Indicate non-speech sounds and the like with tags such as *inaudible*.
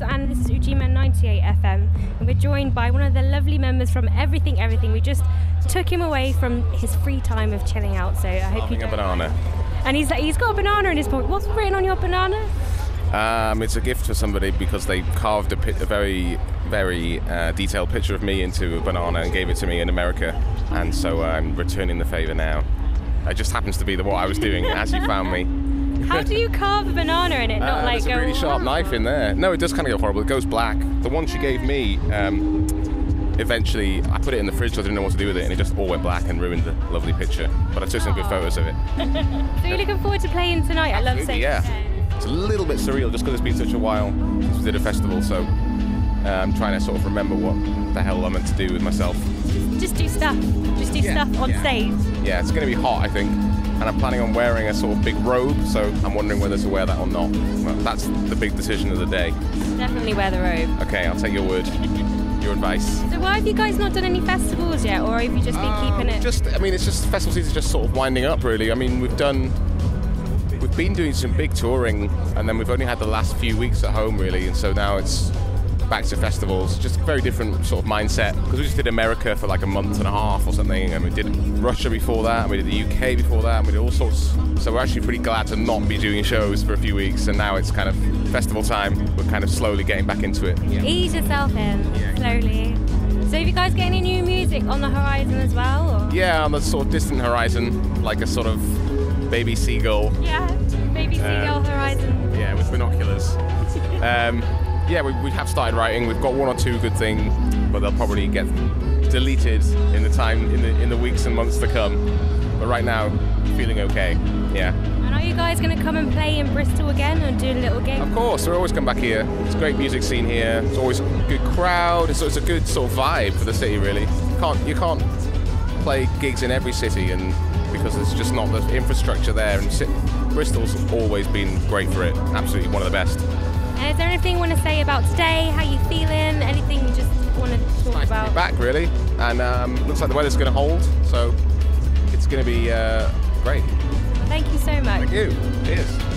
Roberts, and this is Ujima 98 FM. And we're joined by one of the lovely members from Everything Everything. We just took him away from his free time of chilling out, so I hope Having you a banana. And he's he's got a banana in his pocket. What's written on your banana? Um, it's a gift for somebody because they carved a, a very, very uh, detailed picture of me into a banana and gave it to me in America, and so I'm returning the favour now. It just happens to be the what I was doing as you found me. How do you carve a banana in it? Not Uh, like there's a really sharp knife in there. No, it does kind of go horrible. It goes black. The one she gave me, um, eventually, I put it in the fridge. 'cause I didn't know what to do with it, and it just all went black and ruined the lovely picture. But I took some good photos of it. *laughs* So you're looking forward to playing tonight? I love saying. yeah. It's a little bit surreal just because it's been such a while since we did a festival. So uh, I'm trying to sort of remember what the hell I'm meant to do with myself. Just do stuff. Just do stuff on yeah. stage. Yeah, it's going to be hot, I think. And I'm planning on wearing a sort of big robe, so I'm wondering whether to wear that or not. Well, that's the big decision of the day. Definitely wear the robe. Okay, I'll take your word, your advice. So why have you guys not done any festivals yet, or have you just been keeping it? Um, Just, I mean, it's just festival season's just sort of winding up, really. I mean, we've done, we've been doing some big touring, and then we've only had the last few weeks at home, really, and so now it's back to festivals. Just a very different sort of mindset because we just did America for like a month and a half or something, and we did Russia before that, and we did the UK before that, and we did all sorts. So we're actually pretty glad to not be doing shows for a few weeks, and now it's kind of festival time. We're kind of slowly getting back into it. Ease yourself in slowly. So have you guys got any new music on the horizon as well? Or? Yeah, on the sort of distant horizon, like a sort of baby seagull. Yeah, maybe Seagull Um, Horizon. Yeah, with binoculars. *laughs* Um, yeah, we, we have started writing. We've got one or two good things, but they'll probably get deleted in the time in the in the weeks and months to come. But right now, feeling okay. Yeah. And are you guys going to come and play in Bristol again and do a little gig? Of course, we always come back here. It's a great music scene here. It's always a good crowd. It's, it's a good sort of vibe for the city, really. You can't you can't play gigs in every city, and because there's just not the infrastructure there. And Bristol's always been great for it. Absolutely one of the best. And is there anything you want to say about today? How you feeling? Anything you just want to talk about? To back really, and um, looks like the weather's going to hold, so it's going to be uh, great. Thank you so much. Thank you. Cheers.